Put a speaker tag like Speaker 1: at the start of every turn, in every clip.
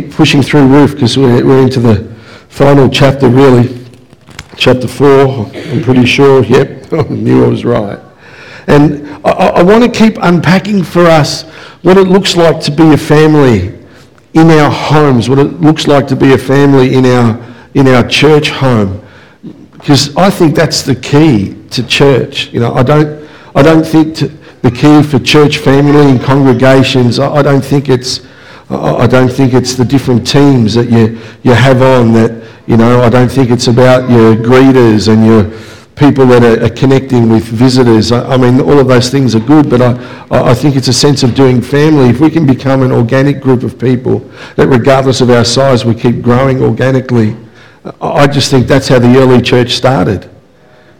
Speaker 1: keep pushing through Ruth because we're, we're into the final chapter, really. Chapter 4, I'm pretty sure. Yep, I knew I was right. And I, I want to keep unpacking for us what it looks like to be a family in our homes, what it looks like to be a family in our, in our church home. Because I think that's the key to church. You know, I don't, I don't think to, the key for church family and congregations, I, I don't think it's, I don't think it's the different teams that you, you have on that, you know, I don't think it's about your greeters and your people that are, are connecting with visitors. I, I, mean, all of those things are good, but I, I think it's a sense of doing family. If we can become an organic group of people that regardless of our size, we keep growing organically, I just think that's how the early church started.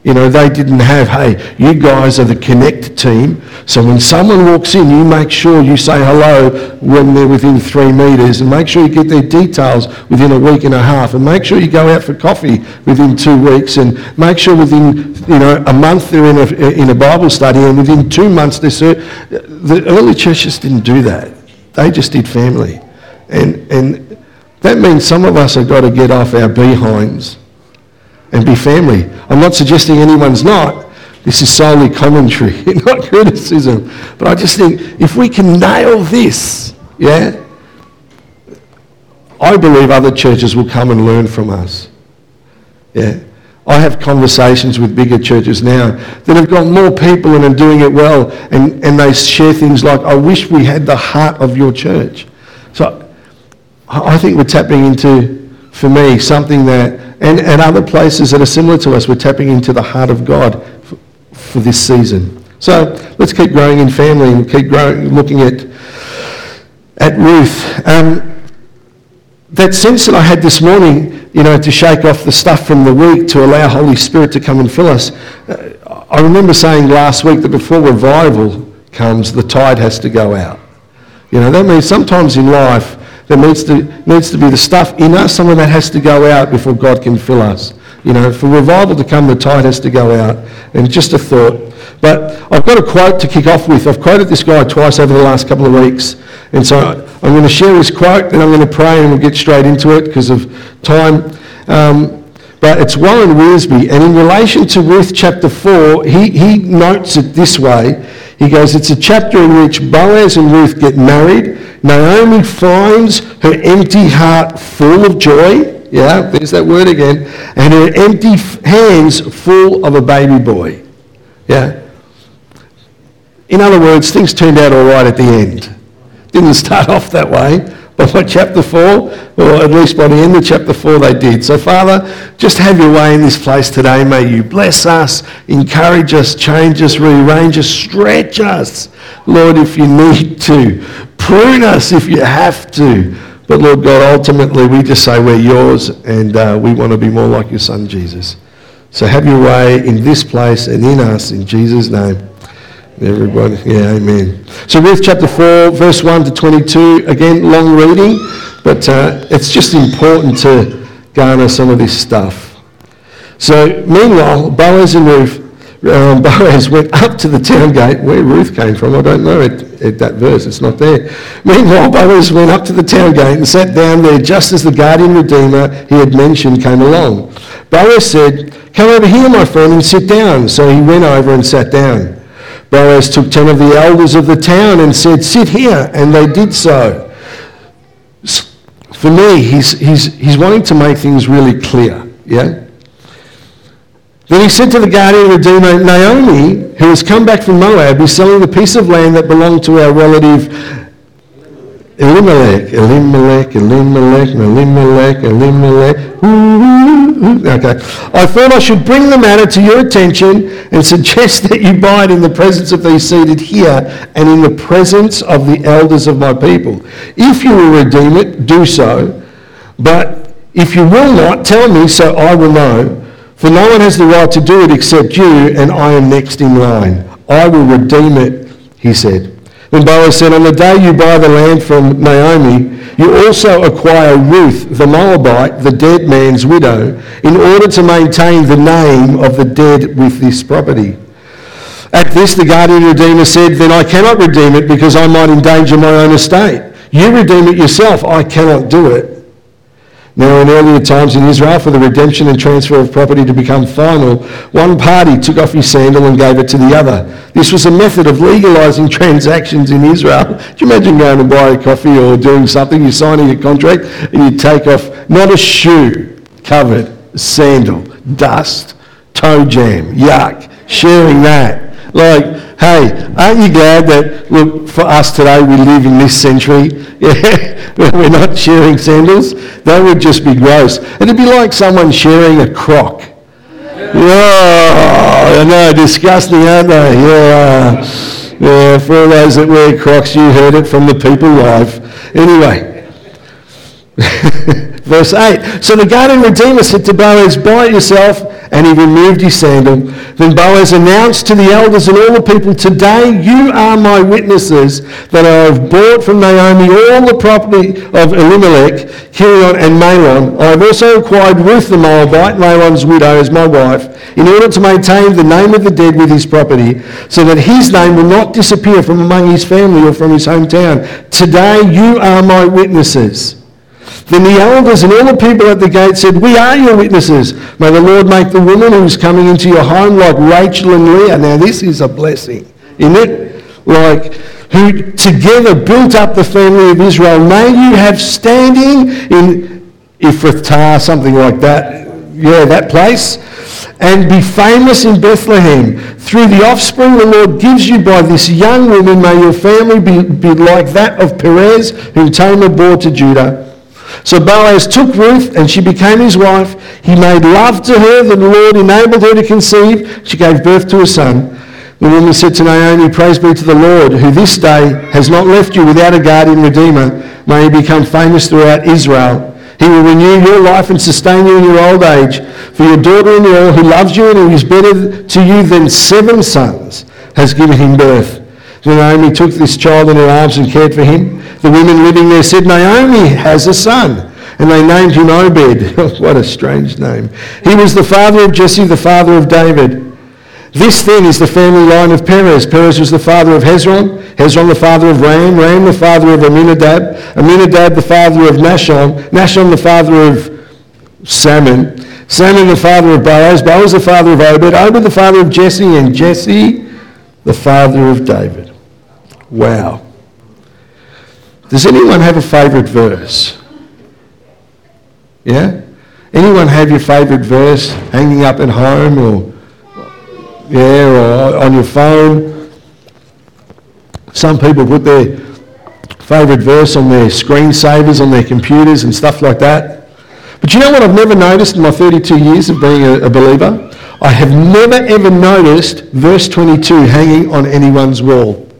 Speaker 1: You know, they didn't have, hey, you guys are the connect team. So when someone walks in, you make sure you say hello when they're within three metres and make sure you get their details within a week and a half and make sure you go out for coffee within two weeks and make sure within, you know, a month they're in a, in a Bible study and within two months they're... The early churches didn't do that. They just did family. And, and that means some of us have got to get off our behinds and be family. I'm not suggesting anyone's not. This is solely commentary, not criticism. But I just think if we can nail this, yeah, I believe other churches will come and learn from us. Yeah. I have conversations with bigger churches now that have got more people and are doing it well, and, and they share things like, I wish we had the heart of your church. So I think we're tapping into, for me, something that and, and other places that are similar to us. We're tapping into the heart of God for, for this season. So let's keep growing in family and keep growing, looking at, at Ruth. Um, that sense that I had this morning, you know, to shake off the stuff from the week, to allow Holy Spirit to come and fill us. Uh, I remember saying last week that before revival comes, the tide has to go out. You know, that means sometimes in life, there needs to, needs to be the stuff in us, some of that has to go out before God can fill us. You know, for revival to come, the tide has to go out. And just a thought. But I've got a quote to kick off with. I've quoted this guy twice over the last couple of weeks. And so I'm going to share his quote, and I'm going to pray, and we'll get straight into it because of time. Um, but it's Warren Wiersbe, and in relation to Ruth chapter 4, he, he notes it this way. He goes, It's a chapter in which Boaz and Ruth get married. Naomi finds her empty heart full of joy. Yeah, there's that word again. And her empty hands full of a baby boy. Yeah. In other words, things turned out all right at the end. Didn't start off that way. But by chapter 4, or at least by the end of chapter 4, they did. So, Father, just have your way in this place today. May you bless us, encourage us, change us, rearrange us, stretch us. Lord, if you need to, prune us if you have to. But, Lord God, ultimately, we just say we're yours and uh, we want to be more like your Son, Jesus. So, have your way in this place and in us, in Jesus' name. Everybody, yeah, amen. So Ruth chapter 4, verse 1 to 22, again, long reading, but uh, it's just important to garner some of this stuff. So meanwhile, Boaz and Ruth, um, Boaz went up to the town gate, where Ruth came from, I don't know at, at that verse, it's not there. Meanwhile, Boaz went up to the town gate and sat down there just as the guardian redeemer he had mentioned came along. Boaz said, Come over here, my friend, and sit down. So he went over and sat down. Boaz took ten of the elders of the town and said, Sit here. And they did so. For me, he's, he's, he's wanting to make things really clear. Yeah? Then he said to the guardian redeemer, Naomi, who has come back from Moab, is selling the piece of land that belonged to our relative Elimelech, Elimelech, Elimelech, Elimelech, Elimelech. Mm-hmm. Okay. I thought I should bring the matter to your attention and suggest that you buy it in the presence of these seated here and in the presence of the elders of my people. If you will redeem it, do so. But if you will not, tell me so I will know. For no one has the right to do it except you, and I am next in line. I will redeem it, he said. Then Boaz said, On the day you buy the land from Naomi, you also acquire Ruth the Moabite, the dead man's widow, in order to maintain the name of the dead with this property. At this, the guardian redeemer said, Then I cannot redeem it because I might endanger my own estate. You redeem it yourself. I cannot do it. Now, in earlier times in Israel, for the redemption and transfer of property to become final, one party took off his sandal and gave it to the other. This was a method of legalizing transactions in Israel. Do you imagine going to buy a coffee or doing something, you're signing a contract, and you take off not a shoe covered, sandal, dust, toe jam, yuck, sharing that. Like, hey, aren't you glad that, look, for us today, we live in this century? Yeah, we're not sharing sandals. That would just be gross. It'd be like someone sharing a crock. Oh, I know, disgusting, aren't they? Yeah. Uh, yeah, for all those that wear crocs, you heard it from the people live. Anyway. Verse 8. So the guardian redeemer said to Boaz, Buy it yourself and he removed his sandal. Then Boaz announced to the elders and all the people, Today you are my witnesses that I have bought from Naomi all the property of Elimelech, Kilion, and Mahlon. I have also acquired Ruth the Moabite, Mahlon's widow, as my wife, in order to maintain the name of the dead with his property, so that his name will not disappear from among his family or from his hometown. Today you are my witnesses. Then the elders and all the people at the gate said, We are your witnesses. May the Lord make the woman who is coming into your home like Rachel and Leah. Now, this is a blessing, isn't it? Like, who together built up the family of Israel. May you have standing in Ephrathah, something like that. Yeah, that place. And be famous in Bethlehem. Through the offspring the Lord gives you by this young woman, may your family be, be like that of Perez, whom Tamar bore to Judah. So Boaz took Ruth and she became his wife. He made love to her. The Lord enabled her to conceive. She gave birth to a son. The woman said to Naomi, Praise be to the Lord, who this day has not left you without a guardian redeemer. May he become famous throughout Israel. He will renew your life and sustain you in your old age. For your daughter-in-law, who loves you and who is better to you than seven sons, has given him birth. Naomi took this child in her arms and cared for him. The women living there said, Naomi has a son. And they named him Obed. what a strange name. He was the father of Jesse, the father of David. This then is the family line of Perez. Perez was the father of Hezron, Hezron the father of Ram, Ram the father of Amminadab, Amminadab the father of Nahshon, Nahshon the father of Salmon, Salmon the father of Boaz, Boaz the father of Obed, Obed the father of Jesse, and Jesse the father of David. Wow. Does anyone have a favourite verse? Yeah? Anyone have your favourite verse hanging up at home or yeah, or on your phone? Some people put their favourite verse on their screensavers on their computers and stuff like that. But you know what I've never noticed in my 32 years of being a, a believer? I have never ever noticed verse 22 hanging on anyone's wall.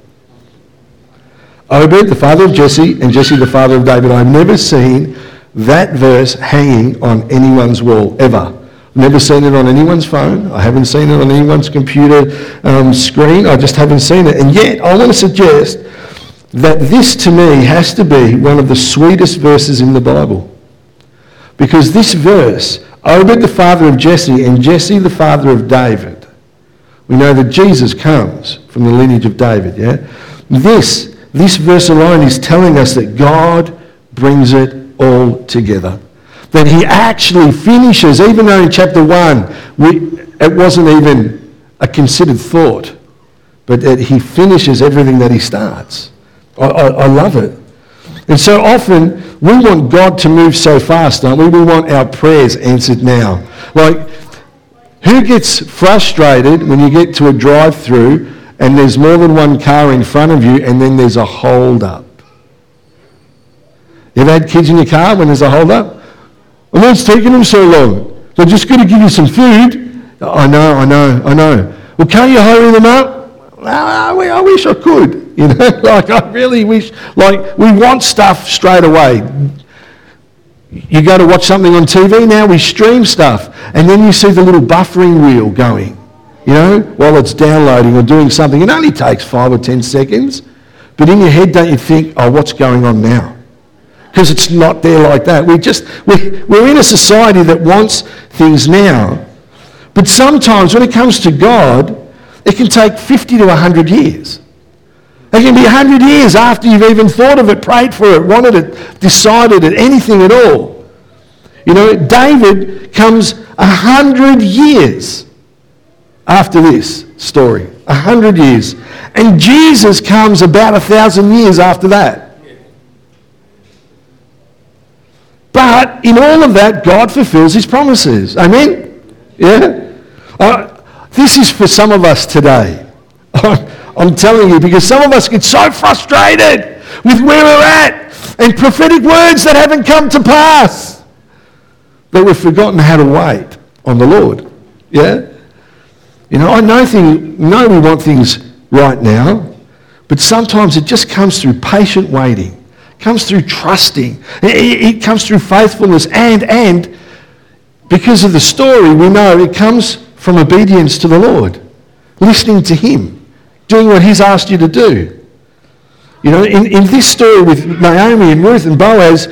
Speaker 1: Obed, the father of Jesse, and Jesse, the father of David. I've never seen that verse hanging on anyone's wall, ever. Never seen it on anyone's phone. I haven't seen it on anyone's computer um, screen. I just haven't seen it. And yet, I want to suggest that this to me has to be one of the sweetest verses in the Bible. Because this verse, Obed the father of Jesse and Jesse the father of David, we know that Jesus comes from the lineage of David, yeah? This this verse alone is telling us that God brings it all together. That he actually finishes, even though in chapter 1 we, it wasn't even a considered thought, but that he finishes everything that he starts. I, I, I love it. And so often we want God to move so fast, don't we? We want our prayers answered now. Like, who gets frustrated when you get to a drive through and there's more than one car in front of you and then there's a hold up. You ever had kids in your car when there's a hold up? And oh, what's taking them so long? They're just going to give you some food. I know, I know, I know. Well, can't you hurry them up? Well, I wish I could. You know, like I really wish, like we want stuff straight away. You go to watch something on TV now, we stream stuff, and then you see the little buffering wheel going you know, while it's downloading or doing something. It only takes five or ten seconds. But in your head, don't you think, oh, what's going on now? Because it's not there like that. We just, we, we're in a society that wants things now. But sometimes when it comes to God, it can take 50 to 100 years. It can be 100 years after you've even thought of it, prayed for it, wanted it, decided it, anything at all. You know, David comes 100 years after this story. A 100 years. And Jesus comes about a thousand years after that. But in all of that, God fulfills his promises. Amen? Yeah? Uh, this is for some of us today. I'm telling you, because some of us get so frustrated with where we're at and prophetic words that haven't come to pass that we've forgotten how to wait on the Lord. Yeah? You know, I know, thing, know we want things right now, but sometimes it just comes through patient waiting. It comes through trusting. It, it comes through faithfulness. And, and because of the story, we know it comes from obedience to the Lord, listening to Him doing what he's asked you to do. You know, in, in this story with Naomi and Ruth and Boaz,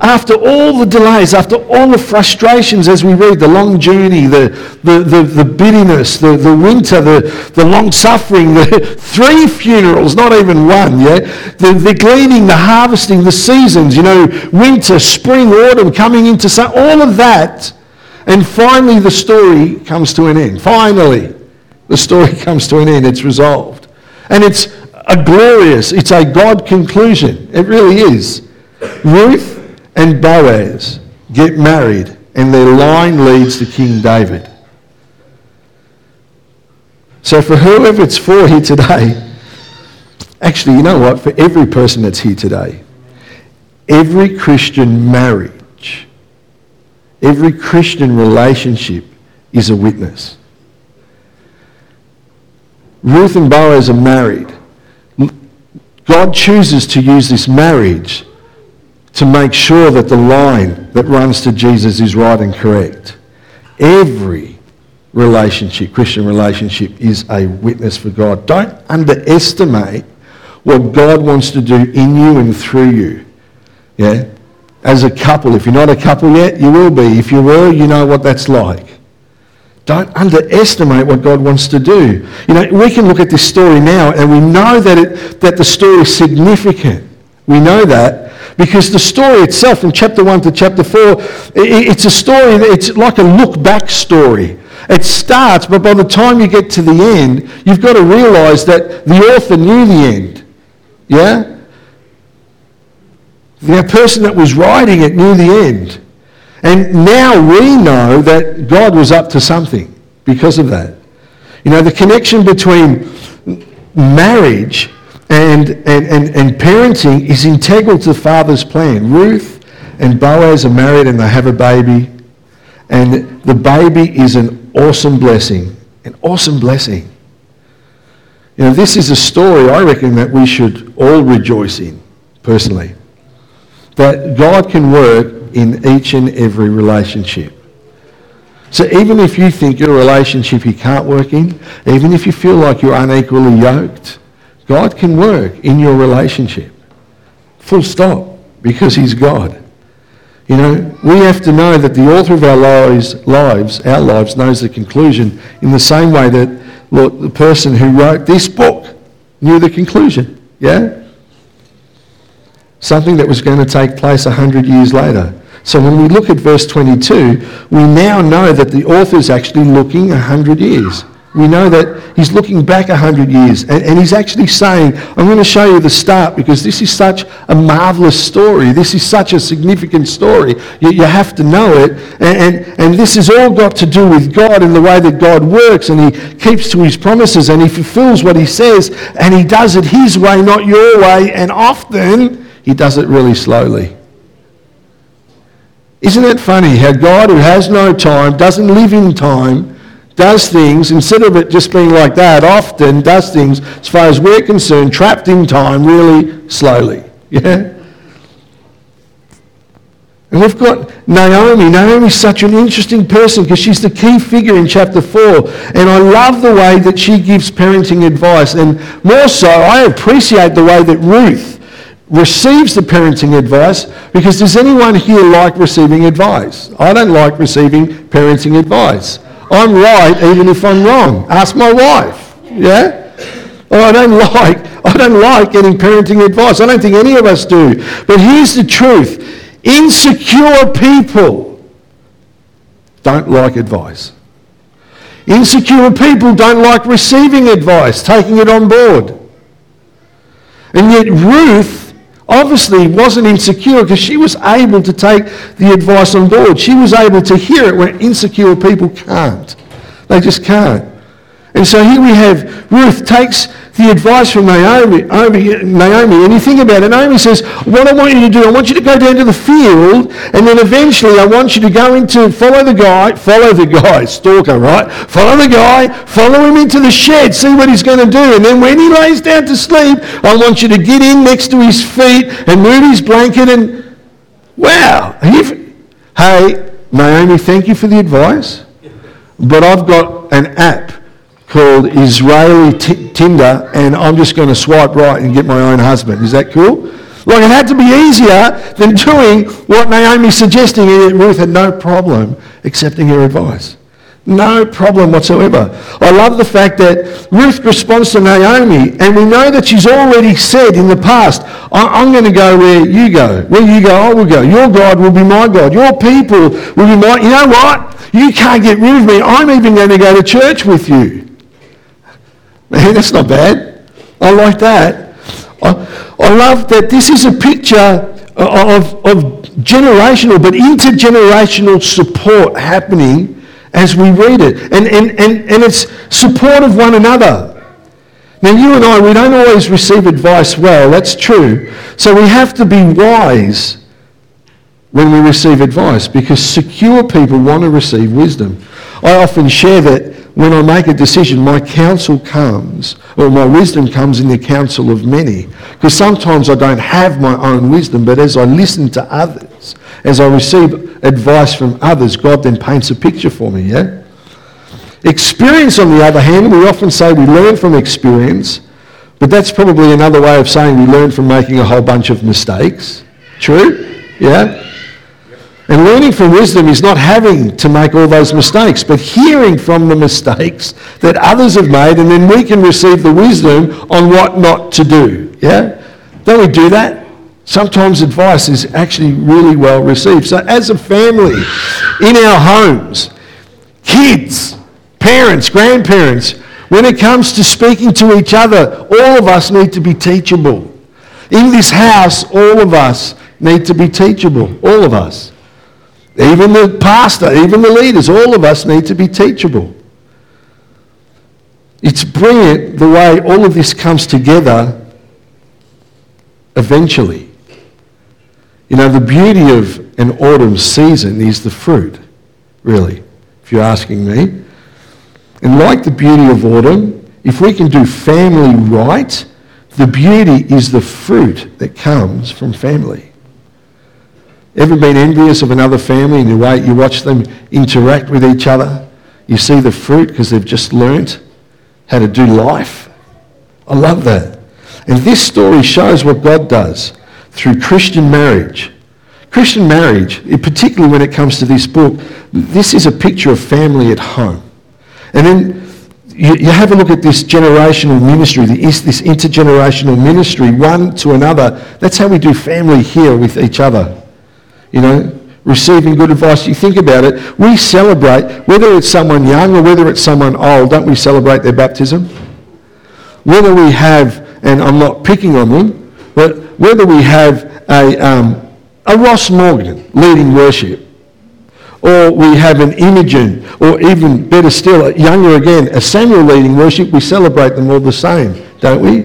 Speaker 1: after all the delays, after all the frustrations as we read, the long journey, the, the, the, the bitterness, the, the winter, the, the long suffering, the three funerals, not even one, yeah? The, the gleaning, the harvesting, the seasons, you know, winter, spring, autumn, coming into summer, all of that. And finally the story comes to an end. Finally the story comes to an end. It's resolved. And it's a glorious, it's a God conclusion. It really is. Ruth and Boaz get married, and their line leads to King David. So, for whoever it's for here today, actually, you know what? For every person that's here today, every Christian marriage, every Christian relationship is a witness. Ruth and Boaz are married. God chooses to use this marriage to make sure that the line that runs to Jesus is right and correct. Every relationship, Christian relationship, is a witness for God. Don't underestimate what God wants to do in you and through you. Yeah? As a couple, if you're not a couple yet, you will be. If you will, you know what that's like. Don't underestimate what God wants to do. You know, we can look at this story now and we know that, it, that the story is significant. We know that because the story itself from chapter 1 to chapter 4, it's a story, it's like a look back story. It starts, but by the time you get to the end, you've got to realize that the author knew the end. Yeah? The person that was writing it knew the end. And now we know that God was up to something because of that. You know, the connection between marriage and, and, and, and parenting is integral to the Father's plan. Ruth and Boaz are married and they have a baby. And the baby is an awesome blessing. An awesome blessing. You know, this is a story I reckon that we should all rejoice in, personally. That God can work in each and every relationship. So even if you think your relationship you can't work in, even if you feel like you're unequally yoked, God can work in your relationship. Full stop. Because he's God. You know, we have to know that the author of our lives, lives, our lives, knows the conclusion in the same way that Lord, the person who wrote this book knew the conclusion. Yeah? Something that was going to take place a hundred years later. So when we look at verse 22, we now know that the author is actually looking 100 years. We know that he's looking back 100 years and, and, he's actually saying, I'm going to show you the start because this is such a marvelous story. This is such a significant story. You, you have to know it. And, and, and this has all got to do with God and the way that God works and he keeps to his promises and he fulfills what he says and he does it his way, not your way. And often he does it really slowly. Isn't it funny how God, who has no time, doesn't live in time, does things, instead of it just being like that, often does things, as far as we're concerned, trapped in time really slowly. Yeah? And we've got Naomi. Naomi's such an interesting person because she's the key figure in chapter 4. And I love the way that she gives parenting advice. And more so, I appreciate the way that Ruth receives the parenting advice because does anyone here like receiving advice? I don't like receiving parenting advice. I'm right even if I'm wrong. Ask my wife. Yeah? Oh, I don't like, I don't like getting parenting advice. I don't think any of us do. But here's the truth. Insecure people don't like advice. Insecure people don't like receiving advice, taking it on board. And yet Ruth obviously wasn't insecure because she was able to take the advice on board. She was able to hear it where insecure people can't. They just can't. And so here we have Ruth takes the advice from Naomi, Naomi, and you think about it, Naomi says, what I want you to do, I want you to go down to the field, and then eventually I want you to go into, follow the guy, follow the guy, stalker, right? Follow the guy, follow him into the shed, see what he's going to do, and then when he lays down to sleep, I want you to get in next to his feet and move his blanket and, wow. Hey, Naomi, thank you for the advice, but I've got an app called Israeli T- Tinder, and I'm just going to swipe right and get my own husband. Is that cool? Like it had to be easier than doing what Naomi's suggesting, and Ruth had no problem accepting her advice. No problem whatsoever. I love the fact that Ruth responds to Naomi, and we know that she's already said in the past, I'm going to go where you go. Where you go, I will go. Your God will be my God. Your people will be my... You know what? You can't get rid of me. I'm even going to go to church with you. Man, that's not bad. I like that. I, I love that this is a picture uh, of, of generational but intergenerational support happening as we read it. And, and, and, and it's support of one another. Now, you and I, we don't always receive advice well. That's true. So we have to be wise when we receive advice because secure people want to receive wisdom. I often share that when I make a decision, my counsel comes, or my wisdom comes in the counsel of many. Because sometimes I don't have my own wisdom, but as I listen to others, as I receive advice from others, God then paints a picture for me, yeah? Experience, on the other hand, we often say we learn from experience, but that's probably another way of saying we learn from making a whole bunch of mistakes. True? Yeah? And learning from wisdom is not having to make all those mistakes, but hearing from the mistakes that others have made, and then we can receive the wisdom on what not to do. Yeah? Don't we do that? Sometimes advice is actually really well received. So, as a family, in our homes, kids, parents, grandparents, when it comes to speaking to each other, all of us need to be teachable. In this house, all of us need to be teachable. All of us. Even the pastor, even the leaders, all of us need to be teachable. It's brilliant the way all of this comes together eventually. You know, the beauty of an autumn season is the fruit, really, if you're asking me. And like the beauty of autumn, if we can do family right, the beauty is the fruit that comes from family. Ever been envious of another family and you wait, you watch them interact with each other? You see the fruit because they've just learnt how to do life. I love that. And this story shows what God does through Christian marriage. Christian marriage, particularly when it comes to this book, this is a picture of family at home. And then you, you have a look at this generational ministry, this intergenerational ministry, one to another. That's how we do family here with each other you know, receiving good advice. You think about it, we celebrate, whether it's someone young or whether it's someone old, don't we celebrate their baptism? Whether we have, and I'm not picking on them, but whether we have a, um, a Ross Morgan leading worship, or we have an Imogen, or even better still, younger again, a Samuel leading worship, we celebrate them all the same, don't we?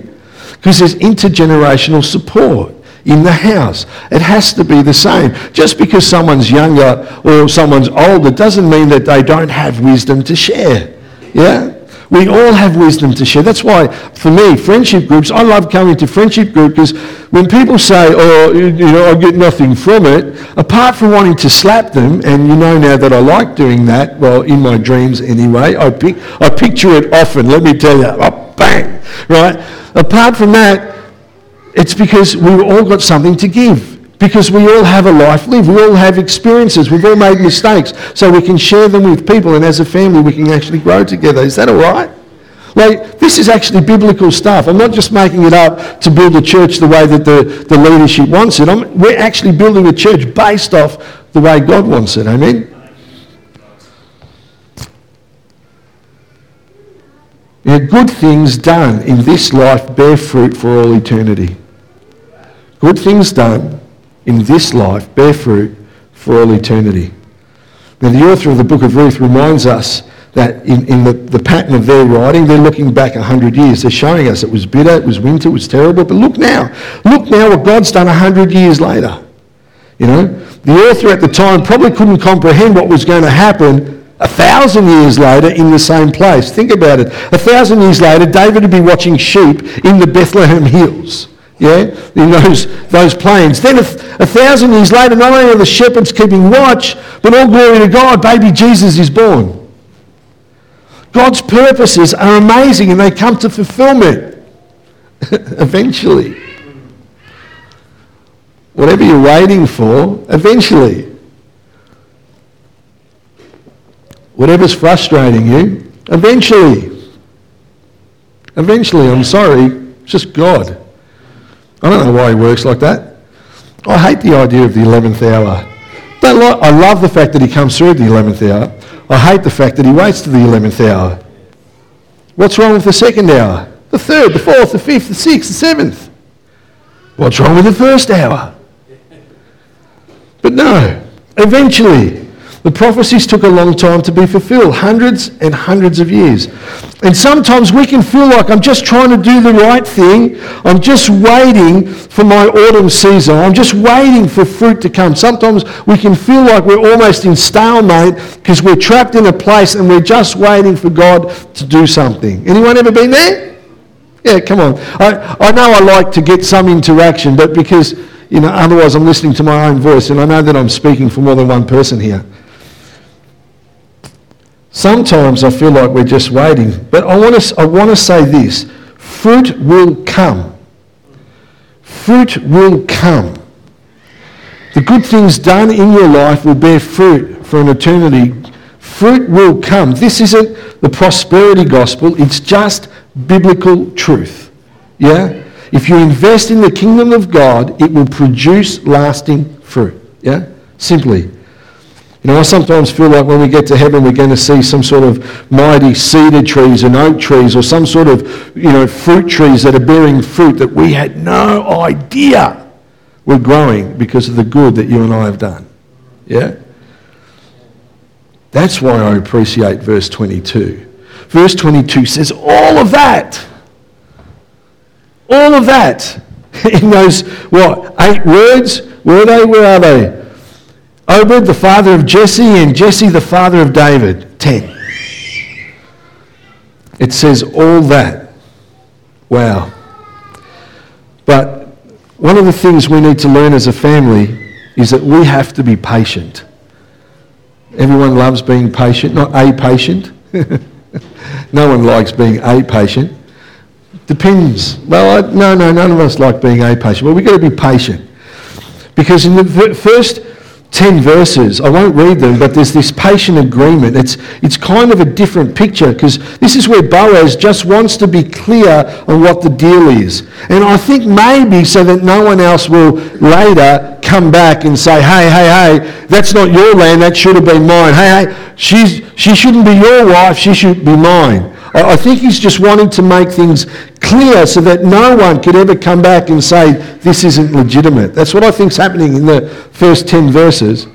Speaker 1: Because there's intergenerational support in the house. It has to be the same. Just because someone's younger or someone's older doesn't mean that they don't have wisdom to share. Yeah? We all have wisdom to share. That's why, for me, friendship groups, I love coming to friendship group because when people say, oh, you know, I get nothing from it, apart from wanting to slap them, and you know now that I like doing that, well, in my dreams anyway, I, pic- I picture it often, let me tell you, oh, bang, right? Apart from that, it's because we've all got something to give. Because we all have a life lived. We all have experiences. We've all made mistakes. So we can share them with people, and as a family, we can actually grow together. Is that all right? Like, this is actually biblical stuff. I'm not just making it up to build a church the way that the, the leadership wants it. I'm, we're actually building a church based off the way God wants it. Amen? Yeah, good things done in this life bear fruit for all eternity. Good things done in this life bear fruit for all eternity. Now, the author of the book of Ruth reminds us that in, in the, the pattern of their writing, they're looking back 100 years. They're showing us it was bitter, it was winter, it was terrible. But look now. Look now what God's done 100 years later. You know, the author at the time probably couldn't comprehend what was going to happen a thousand years later in the same place. Think about it. A thousand years later, David would be watching sheep in the Bethlehem hills. Yeah, in those, those plains. Then a, a thousand years later, not only are the shepherds keeping watch, but all glory to God, baby Jesus is born. God's purposes are amazing and they come to fulfillment eventually. Whatever you're waiting for, eventually. Whatever's frustrating you, eventually. Eventually, I'm sorry, it's just God. I don't know why he works like that. I hate the idea of the 11th hour. But I love the fact that he comes through the 11th hour. I hate the fact that he waits to the 11th hour. What's wrong with the second hour? The third, the fourth, the fifth, the sixth, the seventh. What's wrong with the first hour? But no, eventually, the prophecies took a long time to be fulfilled, hundreds and hundreds of years. And sometimes we can feel like I'm just trying to do the right thing. I'm just waiting for my autumn season. I'm just waiting for fruit to come. Sometimes we can feel like we're almost in stalemate because we're trapped in a place and we're just waiting for God to do something. Anyone ever been there? Yeah, come on. I, I know I like to get some interaction, but because, you know, otherwise I'm listening to my own voice and I know that I'm speaking for more than one person here. Sometimes I feel like we're just waiting. But I want to, I want to say this fruit will come. Fruit will come. The good things done in your life will bear fruit for an eternity. Fruit will come. This isn't the prosperity gospel, it's just biblical truth. Yeah? If you invest in the kingdom of God, it will produce lasting fruit. Yeah? Simply. You know, I sometimes feel like when we get to heaven, we're going to see some sort of mighty cedar trees and oak trees or some sort of, you know, fruit trees that are bearing fruit that we had no idea were growing because of the good that you and I have done. Yeah? That's why I appreciate verse 22. Verse 22 says all of that. All of that. In those, what, eight words? Were they? Where are they? Obed, the father of Jesse, and Jesse, the father of David. Ten. It says all that. Wow. But one of the things we need to learn as a family is that we have to be patient. Everyone loves being patient, not a patient. no one likes being a patient. Depends. Well, I, no, no, none of us like being a patient. But we've got to be patient. Because in the first 10 verses. I won't read them, but there's this patient agreement. It's, it's kind of a different picture because this is where Boaz just wants to be clear on what the deal is. And I think maybe so that no one else will later come back and say, hey, hey, hey, that's not your land, that should have been mine. Hey, hey, she's, she shouldn't be your wife, she should be mine. I think he's just wanting to make things clear so that no one could ever come back and say this isn't legitimate. That's what I think is happening in the first 10 verses.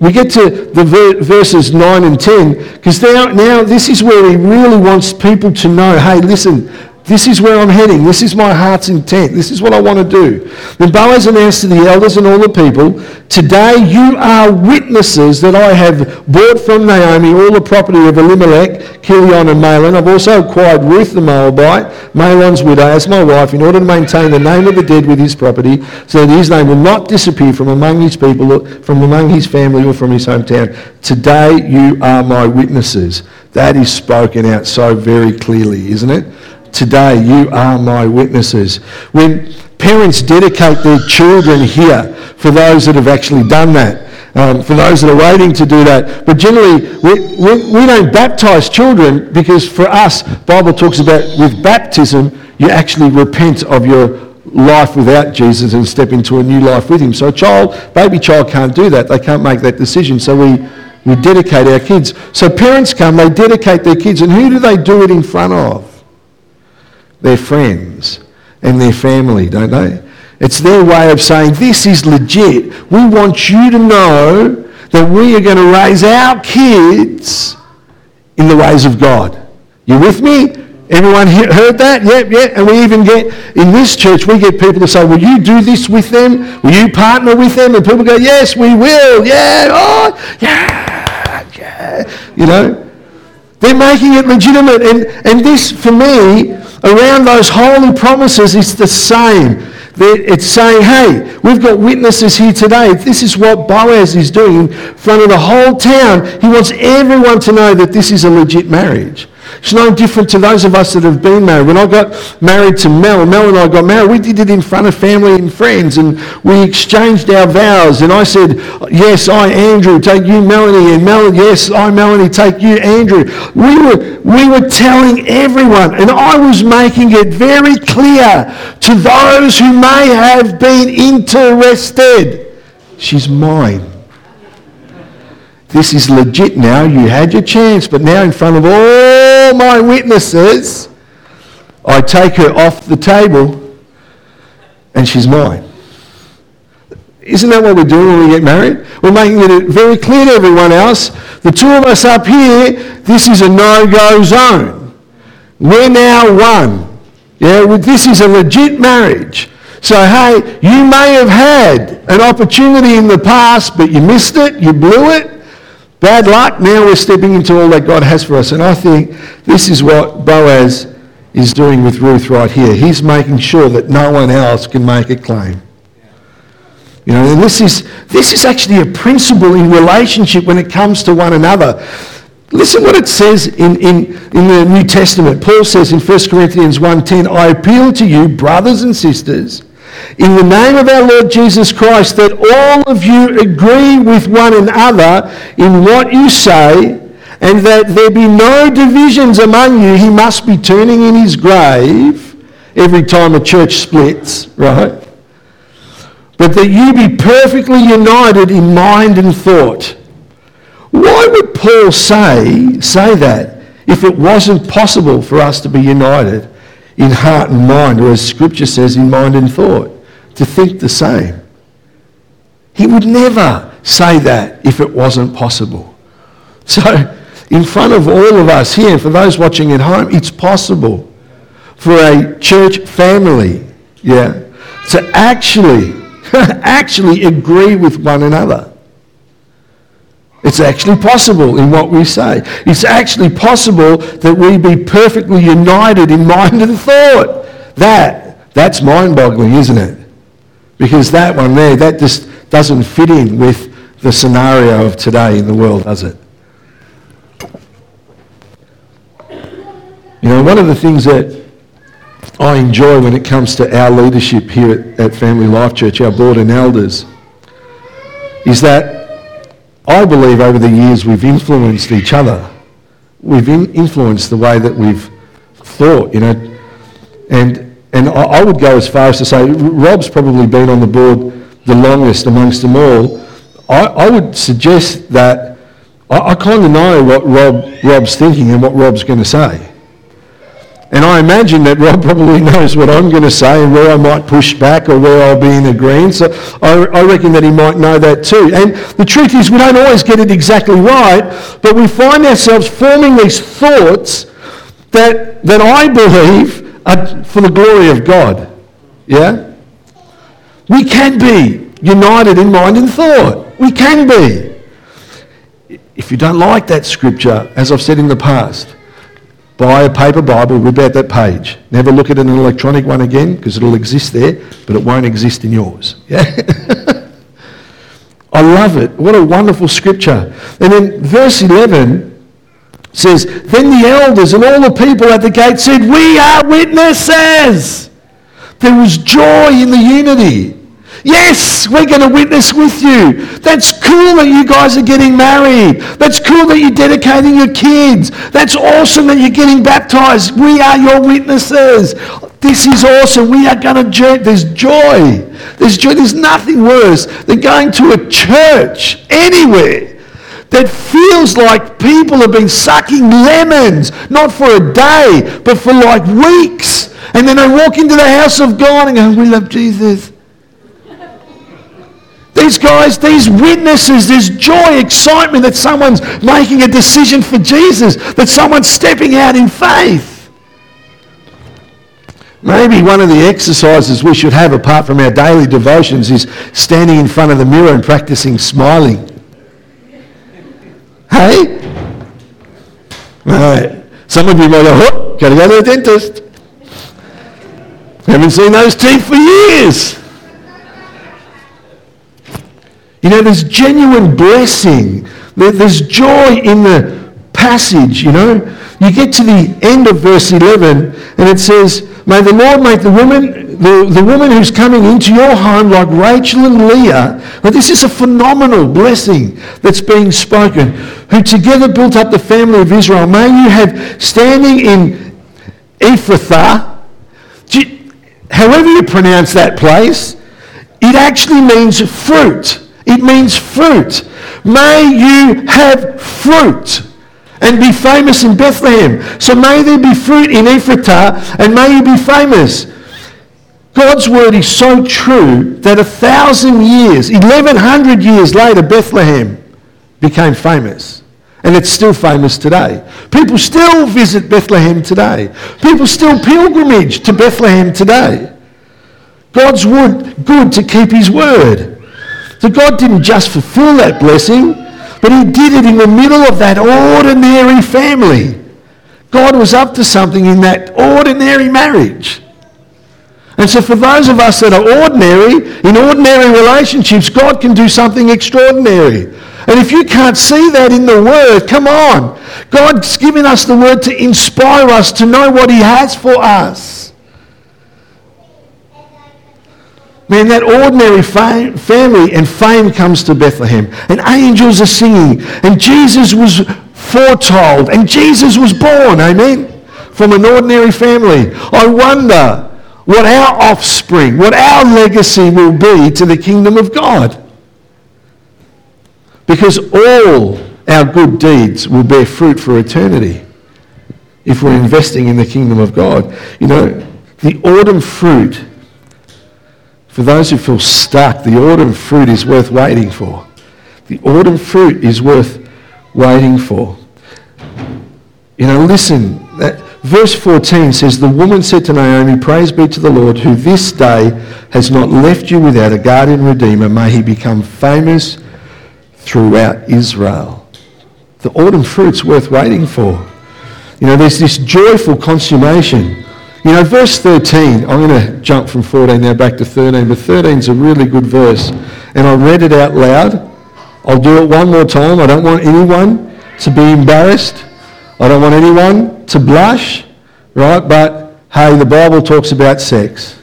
Speaker 1: We get to the ver- verses 9 and 10 because now, now this is where he really wants people to know hey, listen, this is where I'm heading. This is my heart's intent. This is what I want to do. Then Boaz announced to the elders and all the people, Today you are witnesses that I have bought from Naomi all the property of Elimelech, Kilion, and Mahlon. I've also acquired Ruth the Moabite, Mahlon's widow, as my wife, in order to maintain the name of the dead with his property, so that his name will not disappear from among his people, from among his family, or from his hometown. Today you are my witnesses. That is spoken out so very clearly, isn't it? Today, you are my witnesses. When parents dedicate their children here, for those that have actually done that, um, for those that are waiting to do that. But generally, we, we, we don't baptize children because for us, Bible talks about with baptism, you actually repent of your life without Jesus and step into a new life with him. So a child, baby child can't do that. They can't make that decision. So we, we dedicate our kids. So parents come, they dedicate their kids. And who do they do it in front of? Their friends and their family, don't they? It's their way of saying, this is legit. We want you to know that we are going to raise our kids in the ways of God. You with me? Everyone heard that? Yep, yep. And we even get, in this church, we get people to say, will you do this with them? Will you partner with them? And people go, yes, we will. Yeah, oh, yeah, yeah. You know? They're making it legitimate. And, and this, for me, around those holy promises, is the same. It's saying, hey, we've got witnesses here today. This is what Boaz is doing in front of the whole town. He wants everyone to know that this is a legit marriage. It's no different to those of us that have been married. When I got married to Mel, Mel and I got married, we did it in front of family and friends and we exchanged our vows. And I said, yes, I, Andrew, take you, Melanie. And Mel, yes, I, Melanie, take you, Andrew. We were, we were telling everyone and I was making it very clear to those who may have been interested. She's mine. This is legit now. You had your chance, but now in front of all my witnesses, I take her off the table and she's mine. Isn't that what we're doing when we get married? We're making it very clear to everyone else. The two of us up here, this is a no-go zone. We're now one. Yeah, this is a legit marriage. So, hey, you may have had an opportunity in the past, but you missed it, you blew it, Bad luck, now we're stepping into all that God has for us. And I think this is what Boaz is doing with Ruth right here. He's making sure that no one else can make a claim. You know, and this is, this is actually a principle in relationship when it comes to one another. Listen what it says in, in, in the New Testament. Paul says in 1 Corinthians 1.10, I appeal to you, brothers and sisters, in the name of our Lord Jesus Christ, that all of you agree with one another in what you say, and that there be no divisions among you. He must be turning in his grave every time a church splits, right? But that you be perfectly united in mind and thought. Why would Paul say, say that if it wasn't possible for us to be united in heart and mind, or as Scripture says, in mind and thought? to think the same. He would never say that if it wasn't possible. So, in front of all of us here, for those watching at home, it's possible for a church family, yeah, to actually, actually agree with one another. It's actually possible in what we say. It's actually possible that we be perfectly united in mind and thought. That, that's mind-boggling, isn't it? Because that one there, that just doesn't fit in with the scenario of today in the world, does it? You know, one of the things that I enjoy when it comes to our leadership here at, at Family Life Church, our board and elders, is that I believe over the years we've influenced each other. We've in influenced the way that we've thought, you know. And and I, I would go as far as to say, Rob's probably been on the board the longest amongst them all. I, I would suggest that I, I kind of know what Rob, Rob's thinking and what Rob's going to say. And I imagine that Rob probably knows what I'm going to say and where I might push back or where I'll be in agreement. So I, I, reckon that he might know that too. And the truth is, we don't always get it exactly right, but we find ourselves forming these thoughts that, that I believe are for the glory of God. Yeah? We can be united in mind and thought. We can be. If you don't like that scripture, as I've said in the past, buy a paper Bible, rip out that page. Never look at an electronic one again because it'll exist there, but it won't exist in yours. Yeah? I love it. What a wonderful scripture. And then verse 11 says, Then the elders and all the people at the gate said, We are witnesses. There was joy in the unity. Yes, we're going to witness with you. That's cool that you guys are getting married. That's cool that you're dedicating your kids. That's awesome that you're getting baptized. We are your witnesses. This is awesome. We are going to joy. There's joy. There's joy. There's nothing worse than going to a church anywhere that feels like people have been sucking lemons, not for a day, but for like weeks. And then they walk into the house of God and go, we love Jesus. These guys, these witnesses, there's joy, excitement that someone's making a decision for Jesus, that someone's stepping out in faith. Maybe one of the exercises we should have apart from our daily devotions is standing in front of the mirror and practicing smiling. Hey? Right. Some of you might go, oh, got to go to the dentist. Haven't seen those teeth for years. You know, there's genuine blessing. There's joy in the passage, you know. You get to the end of verse 11 and it says, May the Lord make the woman, the, the woman who's coming into your home like Rachel and Leah. Well, this is a phenomenal blessing that's being spoken. Who together built up the family of Israel. May you have standing in Ephrathah, however you pronounce that place, it actually means fruit. It means fruit. May you have fruit and be famous in Bethlehem. So may there be fruit in Ephratah and may you be famous. God's word is so true that a thousand years, 1100 years later, Bethlehem became famous. And it's still famous today. People still visit Bethlehem today. People still pilgrimage to Bethlehem today. God's word, good to keep his word. So God didn't just fulfill that blessing, but he did it in the middle of that ordinary family. God was up to something in that ordinary marriage. And so for those of us that are ordinary, in ordinary relationships, God can do something extraordinary. And if you can't see that in the Word, come on. God's given us the Word to inspire us to know what He has for us. Man, that ordinary fame, family and fame comes to Bethlehem. And angels are singing. And Jesus was foretold. And Jesus was born, amen, from an ordinary family. I wonder what our offspring, what our legacy will be to the kingdom of God. Because all our good deeds will bear fruit for eternity if we're investing in the kingdom of God. You know, the autumn fruit for those who feel stuck, the autumn fruit is worth waiting for. The autumn fruit is worth waiting for. You know, listen, that, verse 14 says, The woman said to Naomi, Praise be to the Lord, who this day has not left you without a guardian redeemer. May he become famous throughout Israel. The autumn fruit's worth waiting for. You know, there's this joyful consummation you know, verse 13, I'm going to jump from 14 now back to 13, but 13 is a really good verse. And I read it out loud. I'll do it one more time. I don't want anyone to be embarrassed. I don't want anyone to blush, right? But hey, the Bible talks about sex.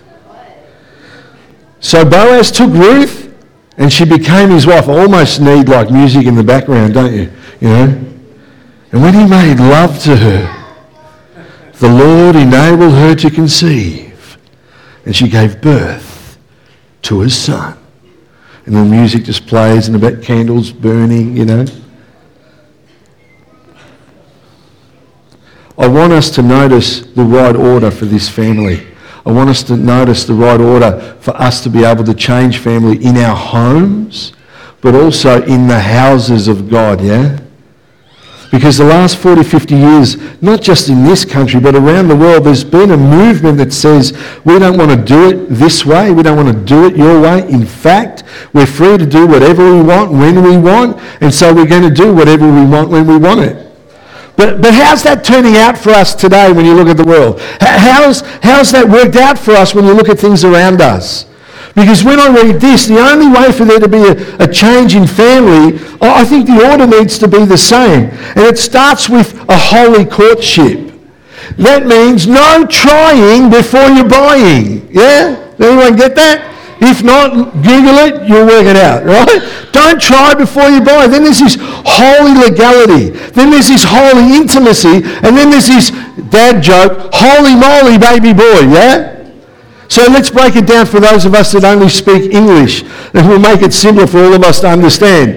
Speaker 1: So Boaz took Ruth and she became his wife. I almost need like music in the background, don't you? You know? And when he made love to her, the Lord enabled her to conceive, and she gave birth to a son. And the music just plays and the candles burning, you know. I want us to notice the right order for this family. I want us to notice the right order for us to be able to change family in our homes, but also in the houses of God, yeah? Because the last 40, 50 years, not just in this country, but around the world, there's been a movement that says we don't want to do it this way. We don't want to do it your way. In fact, we're free to do whatever we want, when we want, and so we're going to do whatever we want when we want it. But, but how's that turning out for us today when you look at the world? How's, how's that worked out for us when you look at things around us? Because when I read this, the only way for there to be a, a, change in family, I think the order needs to be the same. And it starts with a holy courtship. That means no trying before you're buying. Yeah? Anyone get that? If not, Google it, you'll work it out, right? Don't try before you buy. Then there's this holy legality. Then there's this holy intimacy. And then there's this dad joke, holy moly, baby boy, yeah? So let's break it down for those of us that only speak English, and we'll make it simpler for all of us to understand.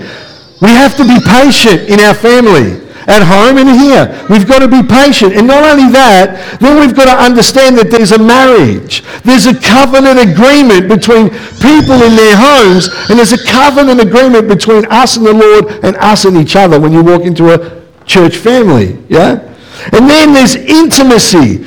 Speaker 1: We have to be patient in our family at home and here. We've got to be patient. And not only that, then we've got to understand that there's a marriage. There's a covenant agreement between people in their homes, and there's a covenant agreement between us and the Lord and us and each other when you walk into a church family. Yeah? And then there's intimacy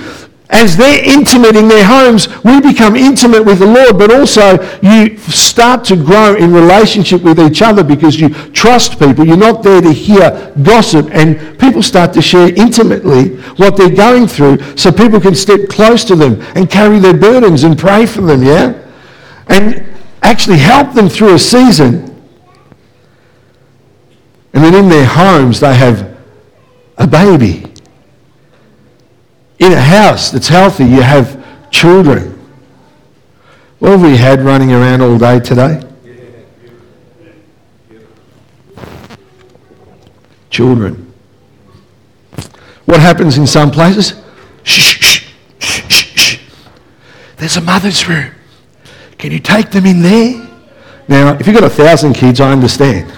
Speaker 1: as they're intimate in their homes, we become intimate with the Lord, but also you start to grow in relationship with each other because you trust people. You're not there to hear gossip, and people start to share intimately what they're going through so people can step close to them and carry their burdens and pray for them, yeah? And actually help them through a season. And then in their homes, they have a baby in a house that's healthy, you have children. What have we had running around all day today? Children. What happens in some places? Shh, shh, shh, shh. There's a mother's room. Can you take them in there? Now, if you've got a thousand kids, I understand.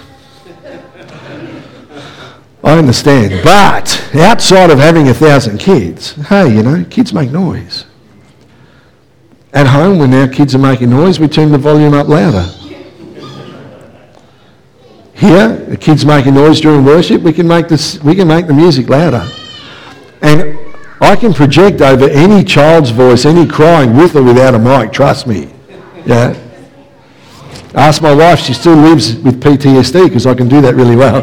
Speaker 1: I understand. But outside of having a thousand kids, hey, you know, kids make noise. At home, when our kids are making noise, we turn the volume up louder. Here, the kids making noise during worship, we can make, this, we can make the music louder. And I can project over any child's voice, any crying with or without a mic, trust me. Yeah. Ask my wife, she still lives with PTSD because I can do that really well.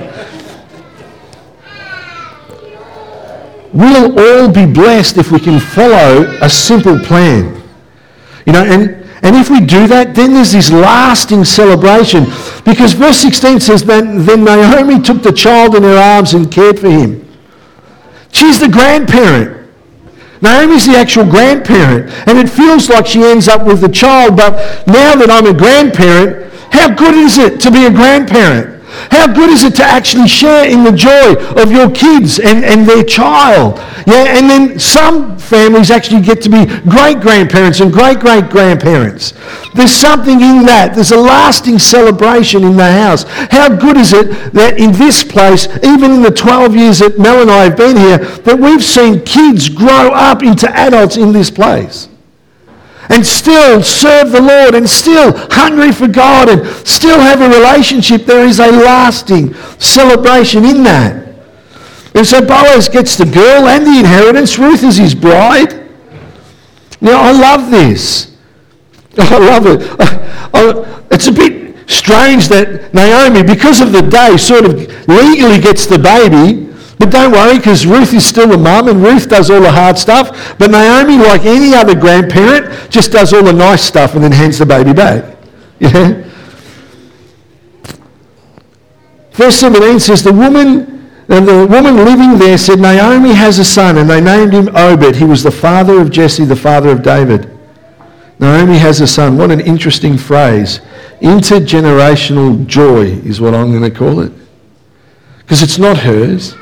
Speaker 1: We'll all be blessed if we can follow a simple plan. You know, and, and if we do that, then there's this lasting celebration. Because verse 16 says, then, then Naomi took the child in her arms and cared for him. She's the grandparent. Naomi's the actual grandparent. And it feels like she ends up with the child, but now that I'm a grandparent, how good is it to be a grandparent? How good is it to actually share in the joy of your kids and, and their child? Yeah, and then some families actually get to be great grandparents and great great grandparents. There's something in that. There's a lasting celebration in the house. How good is it that in this place, even in the 12 years that Mel and I have been here, that we've seen kids grow up into adults in this place? And still serve the Lord and still hungry for God and still have a relationship, there is a lasting celebration in that. And so Boaz gets the girl and the inheritance. Ruth is his bride. Now, I love this. I love it. I, I, it's a bit strange that Naomi, because of the day, sort of legally gets the baby, but don't worry, because Ruth is still a mum and Ruth does all the hard stuff. But Naomi, like any other grandparent, just does all the nice stuff and then hands the baby back. Yeah? Verse 17 says, The woman, and the woman living there said, Naomi has a son, and they named him Obed. He was the father of Jesse, the father of David. Naomi has a son. What an interesting phrase. Intergenerational joy is what I'm going to call it. Because it's not hers.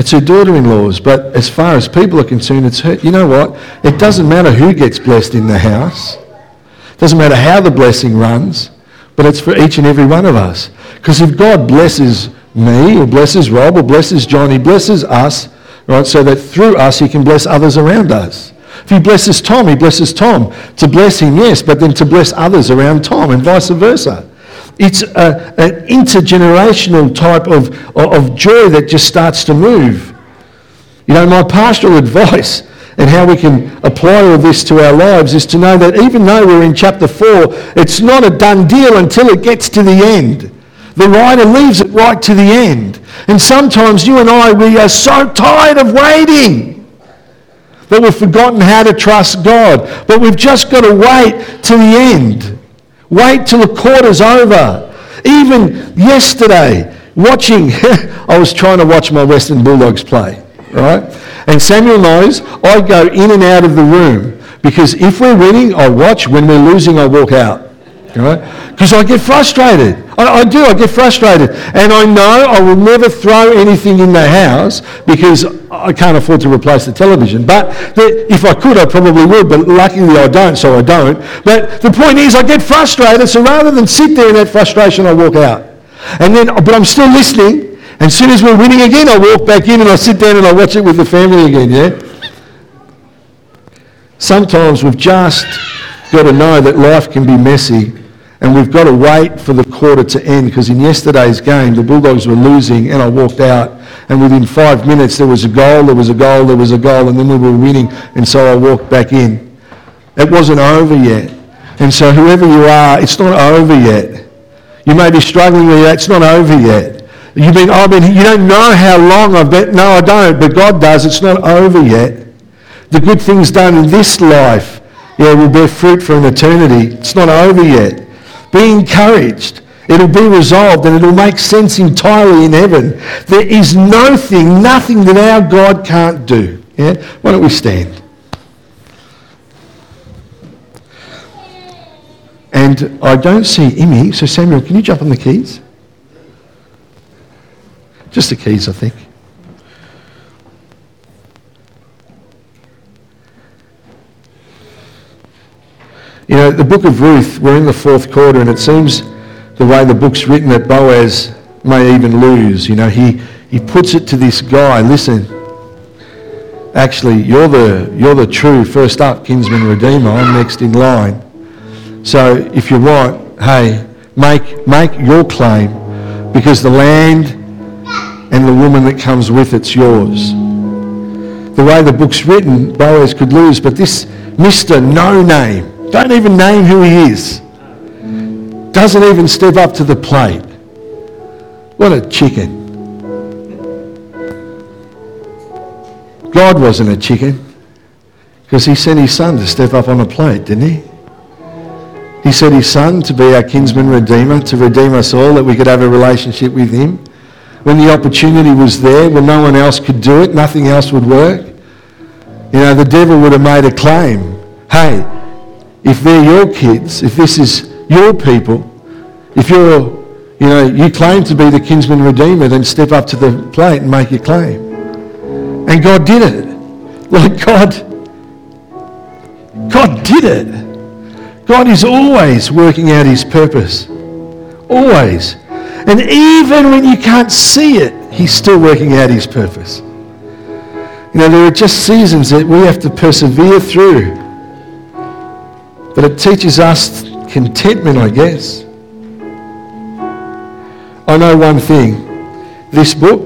Speaker 1: It's her daughter-in-law's, but as far as people are concerned, it's her. You know what? It doesn't matter who gets blessed in the house. It doesn't matter how the blessing runs, but it's for each and every one of us. Because if God blesses me, or blesses Rob, or blesses John, he blesses us, right, so that through us he can bless others around us. If he blesses Tom, he blesses Tom. To bless him, yes, but then to bless others around Tom and vice versa. It's a, an intergenerational type of, of joy that just starts to move. You know, my pastoral advice and how we can apply all this to our lives is to know that even though we're in chapter 4, it's not a done deal until it gets to the end. The writer leaves it right to the end. And sometimes you and I, we are so tired of waiting that we've forgotten how to trust God. But we've just got to wait to the end. Wait till the quarter's over. Even yesterday, watching, I was trying to watch my Western Bulldogs play, right? And Samuel knows I go in and out of the room Because if we're winning, I watch. When we're losing, I walk out. Because I get frustrated. I, I, do. I get frustrated. And I know I will never throw anything in the house because I can't afford to replace the television. But the, if I could, I probably would. But luckily I don't, so I don't. But the point is, I get frustrated. So rather than sit there in that frustration, I walk out. And then, but I'm still listening. And as soon as we're winning again, I walk back in and I sit down and I watch it with the family again, yeah? Sometimes we've just got to know that life can be messy and we've got to wait for the quarter to end because in yesterday's game, the Bulldogs were losing and I walked out and within five minutes there was a goal, there was a goal, there was a goal and then we were winning and so I walked back in. It wasn't over yet. And so whoever you are, it's not over yet. You may be struggling with that, it's not over yet. You've been, I mean, you don't know how long I've been, no I don't, but God does, it's not over yet. The good things done in this life, yeah, will bear fruit for an eternity. It's not over yet. Be encouraged. It'll be resolved and it'll make sense entirely in heaven. There is no thing, nothing that our God can't do. Yeah? Why don't we stand? And I don't see Imi, so Samuel, can you jump on the keys? Just the keys, I think. You know, the book of Ruth, we're in the fourth quarter, and it seems the way the book's written that Boaz may even lose. You know, he, he puts it to this guy, listen, actually, you're the, you're the true first up kinsman redeemer. I'm next in line. So if you want, hey, make, make your claim because the land and the woman that comes with it's yours. The way the book's written, Boaz could lose, but this Mr. No Name, don't even name who he is. Doesn't even step up to the plate. What a chicken. God wasn't a chicken because he sent his son to step up on a plate, didn't he? He sent his son to be our kinsman redeemer, to redeem us all, that we could have a relationship with him. When the opportunity was there, when no one else could do it, nothing else would work. You know, the devil would have made a claim. Hey, if they're your kids, if this is your people, if you're, you know, you claim to be the kinsman redeemer, then step up to the plate and make your claim. And God did it. Like God, God did it. God is always working out his purpose. Always. And even when you can't see it, he's still working out his purpose. You know, there are just seasons that we have to persevere through but it teaches us contentment, I guess. I know one thing. This book,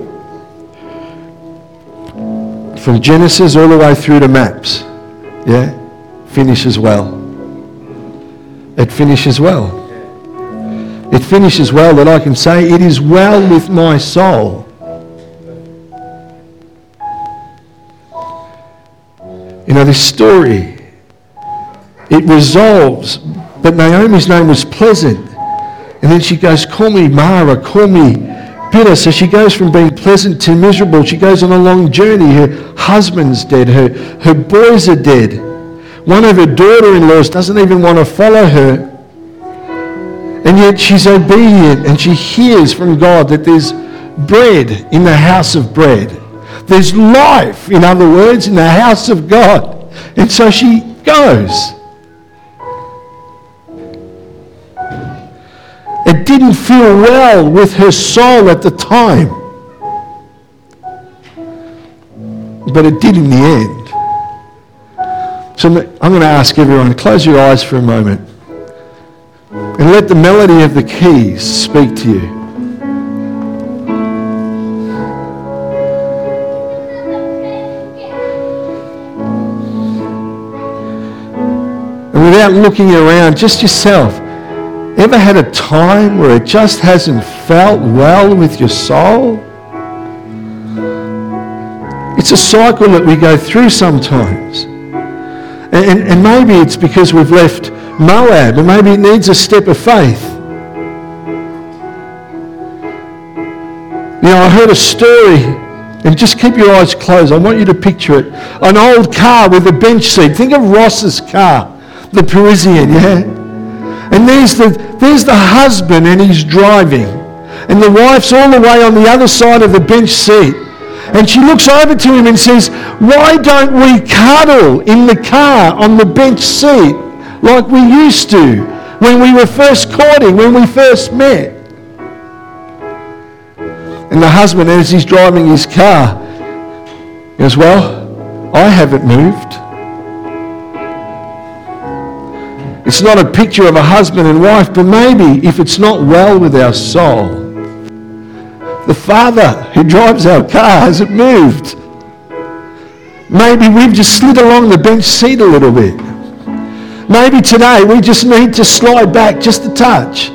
Speaker 1: from Genesis all the way through to maps, yeah, finishes well. It finishes well. It finishes well that I can say, It is well with my soul. You know, this story it resolves. But Naomi's name was pleasant. And then she goes, Call me Mara, call me bitter. So she goes from being pleasant to miserable. She goes on a long journey. Her husband's dead. Her, her boys are dead. One of her daughter in laws doesn't even want to follow her. And yet she's obedient and she hears from God that there's bread in the house of bread. There's life, in other words, in the house of God. And so she goes. It didn't feel well with her soul at the time. But it did in the end. So I'm going to ask everyone close your eyes for a moment and let the melody of the keys speak to you. And without looking around, just yourself, Ever had a time where it just hasn't felt well with your soul? It's a cycle that we go through sometimes. And, and, maybe it's because we've left Moab, and maybe it needs a step of faith. Know, I heard a story And just keep your eyes closed. I want you to picture it. An old car with a bench seat. Think of Ross's car, the Parisian, yeah? And there's the, there's the husband and he's driving. And the wife's all the way on the other side of the bench seat. And she looks over to him and says, Why don't we cuddle in the car on the bench seat like we used to when we were first courting, when we first met? And the husband, as he's driving his car, goes, Well, I haven't moved. It's not a picture of a husband and wife, but maybe if it's not well with our soul, the father who drives our car hasn't moved. Maybe we've just slid along the bench seat a little bit. Maybe today we just need to slide back just a touch.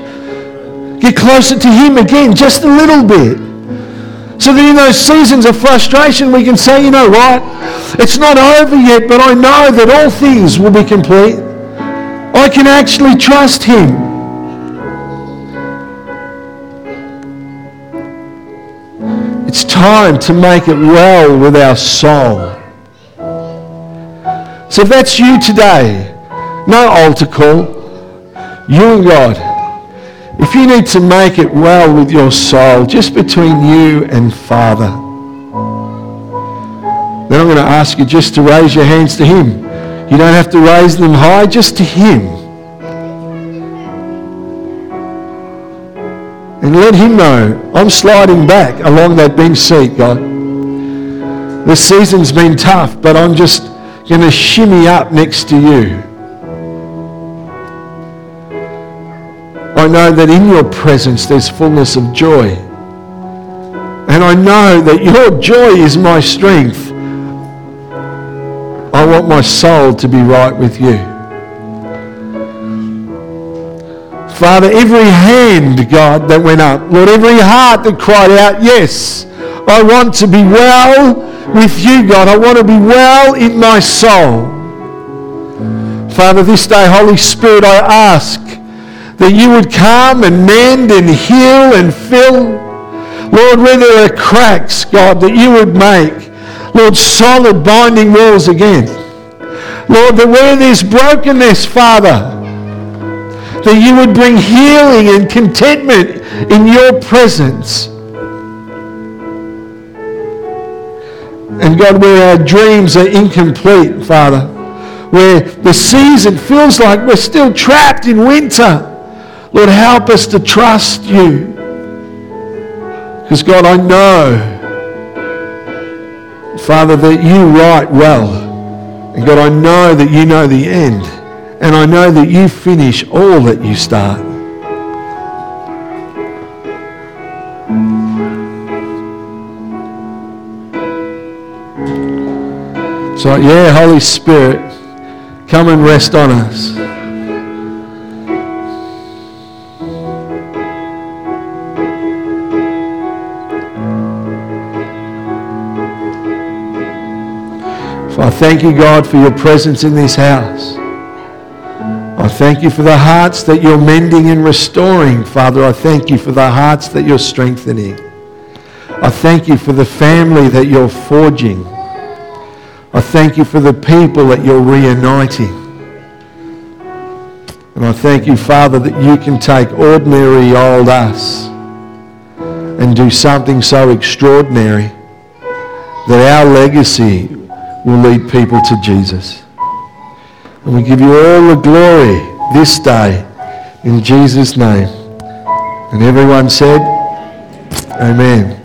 Speaker 1: Get closer to him again, just a little bit. So that in those seasons of frustration, we can say, you know what? It's not over yet, but I know that all things will be complete. I can actually trust Him. It's time to make it well with our soul. So if that's you today, no altar call, you and God. If you need to make it well with your soul, just between you and Father, then I'm going to ask you just to raise your hands to Him. You don't have to raise them high, just to Him. And let Him know, I'm sliding back along that bench seat, God. The season's been tough, but I'm just going to shimmy up next to you. I know that in your presence there's fullness of joy. And I know that your joy is my strength. I want my soul to be right with you. Father, every hand, God, that went up, Lord, every heart that cried out, yes, I want to be well with you, God. I want to be well in my soul. Father, this day, Holy Spirit, I ask that you would come and mend and heal and fill. Lord, where there are cracks, God, that you would make, Lord, solid binding walls again. Lord, that where there's brokenness, Father, that you would bring healing and contentment in your presence. And God, where our dreams are incomplete, Father, where the season feels like we're still trapped in winter, Lord, help us to trust you. Because, God, I know, Father, that you write well. And, God, I know that you know the end. And I know that you finish all that you start. So, yeah, Holy Spirit, come and rest on us. Thank you, God, for your presence in this house. I thank you for the hearts that you're mending and restoring. Father, I thank you for the hearts that you're strengthening. I thank you for the family that you're forging. I thank you for the people that you're reuniting. And I thank you, Father, that you can take ordinary old us and do something so extraordinary that our legacy will lead people to Jesus. And we give you all the glory this day in Jesus' name. And everyone said, Amen.